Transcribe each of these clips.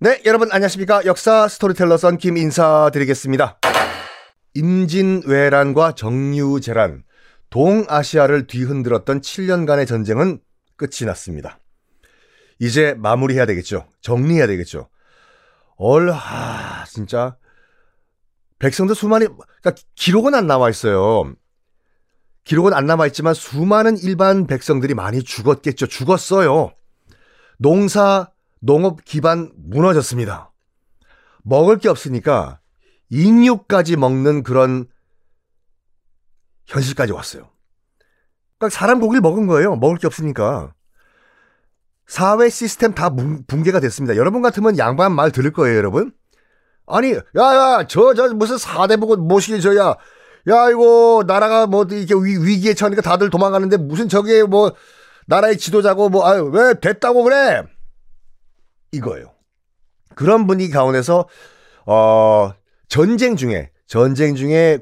네, 여러분 안녕하십니까? 역사 스토리텔러 썬킴 인사드리겠습니다. 임진왜란과 정유재란, 동아시아를 뒤흔들었던 7년간의 전쟁은 끝이 났습니다. 이제 마무리해야 되겠죠. 정리해야 되겠죠. 얼, 하, 진짜. 백성들 수많이, 그러니까 기록은 안 나와 있어요. 기록은 안 남아 있지만 수많은 일반 백성들이 많이 죽었겠죠. 죽었어요. 농사, 농업 기반 무너졌습니다. 먹을 게 없으니까 인육까지 먹는 그런 현실까지 왔어요. 그러니까 사람 고기를 먹은 거예요. 먹을 게 없으니까. 사회 시스템 다 붕괴가 됐습니다. 여러분 같으면 양반 말 들을 거예요, 여러분. 아니, 야, 야, 저, 저, 무슨 사대 보고 모시기 저야. 야, 이거, 나라가 뭐, 이렇게 위, 기에 처하니까 다들 도망가는데 무슨 저게 뭐, 나라의 지도자고 뭐, 아유, 왜 됐다고 그래? 이거예요. 그런 분위기 가운데서 어 전쟁 중에 전쟁 중에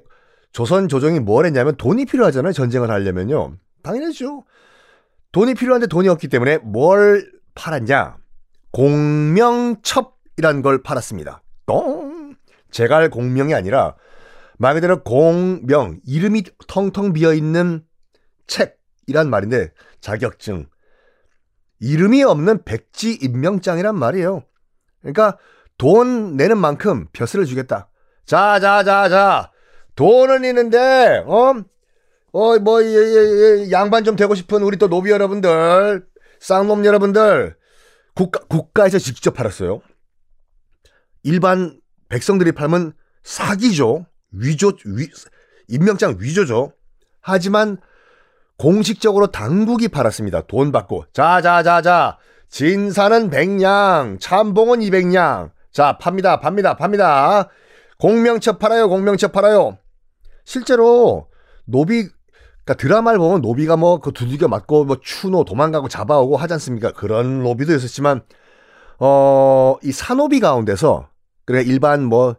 조선 조정이 뭘 했냐면 돈이 필요하잖아요. 전쟁을 하려면요. 당연하죠. 돈이 필요한데 돈이 없기 때문에 뭘 팔았냐? 공명첩이란 걸 팔았습니다. 똥! 제갈 공명이 아니라 말 그대로 공명, 이름이 텅텅 비어 있는 책이란 말인데 자격증, 이름이 없는 백지 임명장이란 말이에요. 그러니까 돈 내는 만큼 벼슬을 주겠다. 자, 자, 자, 자. 돈은 있는데, 어? 어, 뭐, 예, 예, 예, 양반 좀 되고 싶은 우리 또 노비 여러분들, 쌍놈 여러분들, 국가, 국가에서 직접 팔았어요. 일반 백성들이 팔면 사기죠. 위조, 위, 임명장 위조죠. 하지만 공식적으로 당국이 팔았습니다. 돈 받고. 자, 자, 자, 자. 진사는 100냥, 참봉은 200냥. 자, 팝니다, 팝니다, 팝니다. 공명첩 팔아요, 공명첩 팔아요. 실제로 노비, 그러니까 드라마를 보면 노비가 뭐 그 두들겨 맞고 뭐 추노 도망가고 잡아오고 하지 않습니까? 그런 노비도 있었지만, 어, 이 사노비 가운데서, 그래, 일반 뭐,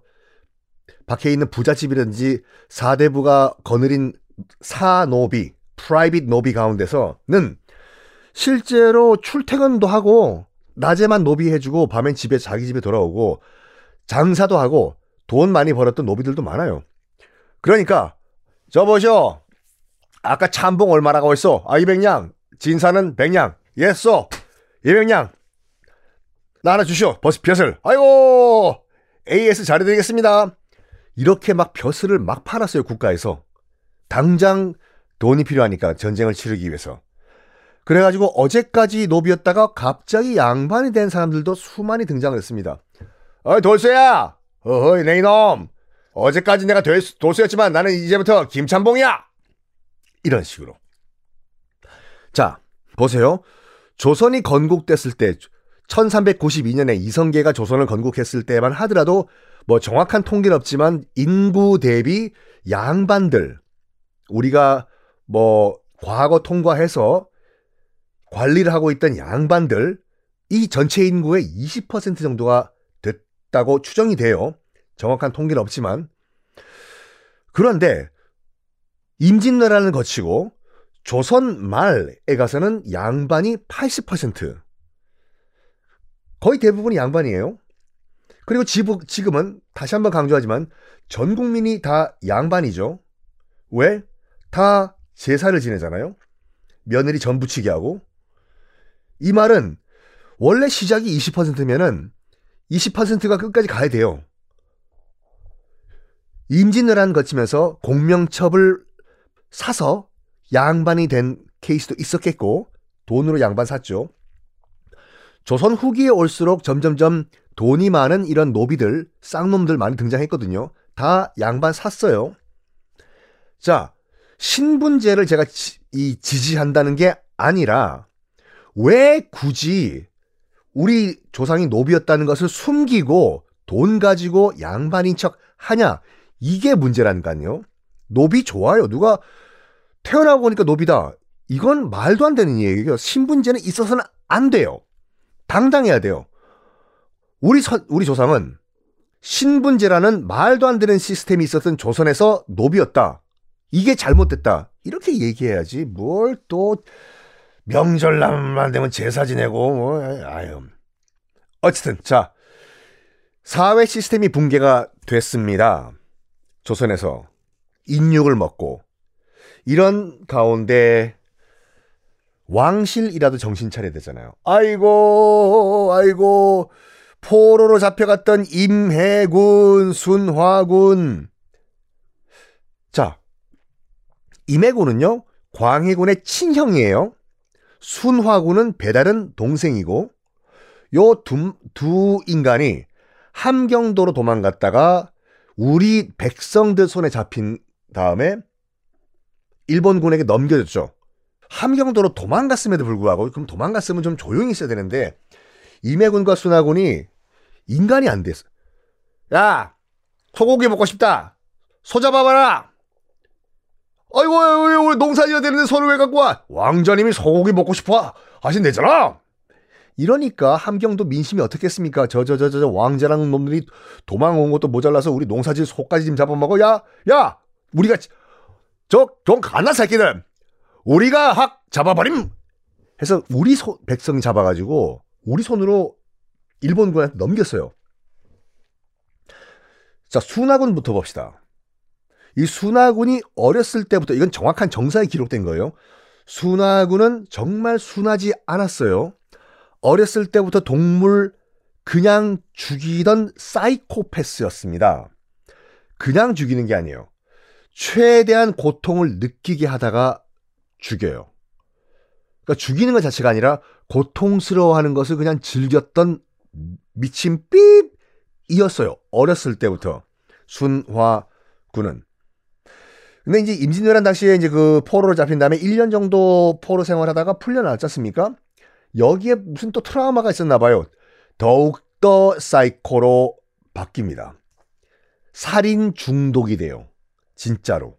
밖에 있는 부잣집이라든지 사대부가 거느린 사노비, private 노비 가운데서는 실제로 출퇴근도 하고 낮에만 노비 해주고 밤엔 집에 자기 집에 돌아오고 장사도 하고 돈 많이 벌었던 노비들도 많아요. 그러니까 저 보쇼 아까 참봉 얼마라고 했어? 아 200냥. 진사는 100냥. 예쏘 200냥. 나 하나 주시오. 버스 벼슬. 아이고! AS 잘해드리겠습니다. 이렇게 막 벼슬을 막 팔았어요 국가에서. 당장 돈이 필요하니까 전쟁을 치르기 위해서. 그래가지고 어제까지 노비였다가 갑자기 양반이 된 사람들도 수많이 등장을 했습니다. 어이 돌쇠야! 어허이 내 이놈! 어제까지 내가 돌쇠였지만 나는 이제부터 김참봉이야! 이런 식으로. 자, 보세요. 조선이 건국됐을 때 1392년에 이성계가 조선을 건국했을 때만 하더라도 뭐 정확한 통계는 없지만 인구 대비 양반들 우리가 뭐 과거 통과해서 관리를 하고 있던 양반들 이 전체 인구의 20% 정도가 됐다고 추정이 돼요. 정확한 통계는 없지만 그런데 임진왜란을 거치고 조선 말에 가서는 양반이 80% 거의 대부분이 양반이에요. 그리고 지금은 다시 한번 강조하지만 전 국민이 다 양반이죠. 왜? 다 제사를 지내잖아요. 며느리 전부치기 하고. 이 말은 원래 시작이 20%면은 20%가 끝까지 가야 돼요. 임진왜란 거치면서 공명첩을 사서 양반이 된 케이스도 있었겠고 돈으로 양반 샀죠. 조선 후기에 올수록 점점점 돈이 많은 이런 노비들, 쌍놈들 많이 등장했거든요. 다 양반 샀어요. 자, 신분제를 제가 지, 이 지지한다는 게 아니라 왜 굳이 우리 조상이 노비였다는 것을 숨기고 돈 가지고 양반인 척 하냐? 이게 문제라니까요. 노비 좋아요. 누가 태어나고 보니까 노비다. 이건 말도 안 되는 얘기예요. 신분제는 있어서는 안 돼요. 당당해야 돼요. 우리 선, 우리 조상은 신분제라는 말도 안 되는 시스템이 있었던 조선에서 노비였다. 이게 잘못됐다. 이렇게 얘기해야지. 뭘 또 명절날만 되면 제사 지내고 뭐 아유. 어쨌든 자 사회 시스템이 붕괴가 됐습니다. 조선에서 인육을 먹고 이런 가운데 왕실이라도 정신 차려야 되잖아요. 아이고, 아이고, 포로로 잡혀갔던 임해군, 순화군. 자, 임해군은요, 광해군의 친형이에요. 순화군은 배다른 동생이고, 요 두, 두 인간이 함경도로 도망갔다가 우리 백성들 손에 잡힌 다음에 일본군에게 넘겨졌죠. 함경도로 도망갔음에도 불구하고 그럼 도망갔으면 좀 조용히 있어야 되는데 임해군과 순하군이 인간이 안 됐어. 야 소고기 먹고 싶다. 소 잡아봐라. 아이고 아이고 농사지어야 되는데 소를 왜 갖고 와? 왕자님이 소고기 먹고 싶어 하신대잖아. 이러니까 함경도 민심이 어떻겠습니까? 저 저 저 저 왕자랑 놈들이 도망 온 것도 모자라서 우리 농사지 소까지 좀 잡아먹어. 야, 야, 우리가 저좀 가나 새끼들 우리가 확 잡아버림 해서 우리 소, 백성이 잡아가지고 우리 손으로 일본군한테 넘겼어요. 자 순하군부터 봅시다. 이 순하군이 어렸을 때부터 이건 정확한 정사에 기록된 거예요. 순하군은 정말 순하지 않았어요. 어렸을 때부터 동물 그냥 죽이던 사이코패스였습니다. 그냥 죽이는 게 아니에요. 최대한 고통을 느끼게 하다가 죽여요. 그러니까 죽이는 것 자체가 아니라 고통스러워하는 것을 그냥 즐겼던 미친 삐이었어요. 어렸을 때부터 순화군은. 근데 이제 임진왜란 당시에 이제 그 포로로 잡힌 다음에 1년 정도 포로 생활하다가 풀려나왔지 않습니까? 여기에 무슨 또 트라우마가 있었나 봐요. 더욱더 사이코로 바뀝니다. 살인 중독이 돼요. 진짜로.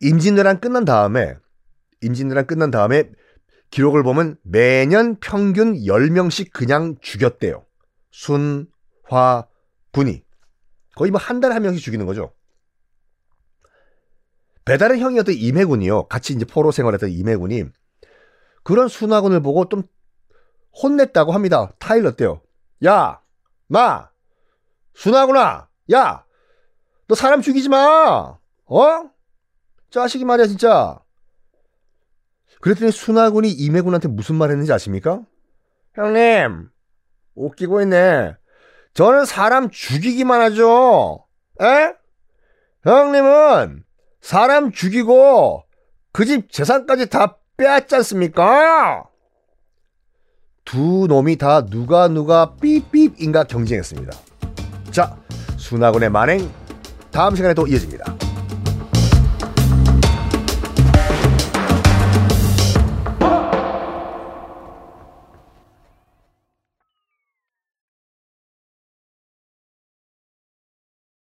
임진왜란 끝난 다음에 임진왜란 끝난 다음에 기록을 보면 매년 평균 10명씩 그냥 죽였대요. 순 화 군이. 거의 뭐 한 달에 한 명씩 죽이는 거죠. 배달의 형이었던 임해군이요. 같이 이제 포로 생활했던 임해군이 그런 순화군을 보고 좀 혼냈다고 합니다. 타일렀대요. 야, 마, 순화군아, 야, 너 사람 죽이지 마. 어? 자식이 말이야 진짜. 그랬더니 순하군이 임해군한테 무슨 말 했는지 아십니까? 형님, 웃기고 있네. 저는 사람 죽이기만 하죠. 에? 형님은 사람 죽이고 그 집 재산까지 다 빼앗지 않습니까? 두 놈이 다 누가 누가 삐삐인가 경쟁했습니다. 자, 순하군의 만행 다음 시간에 또 이어집니다.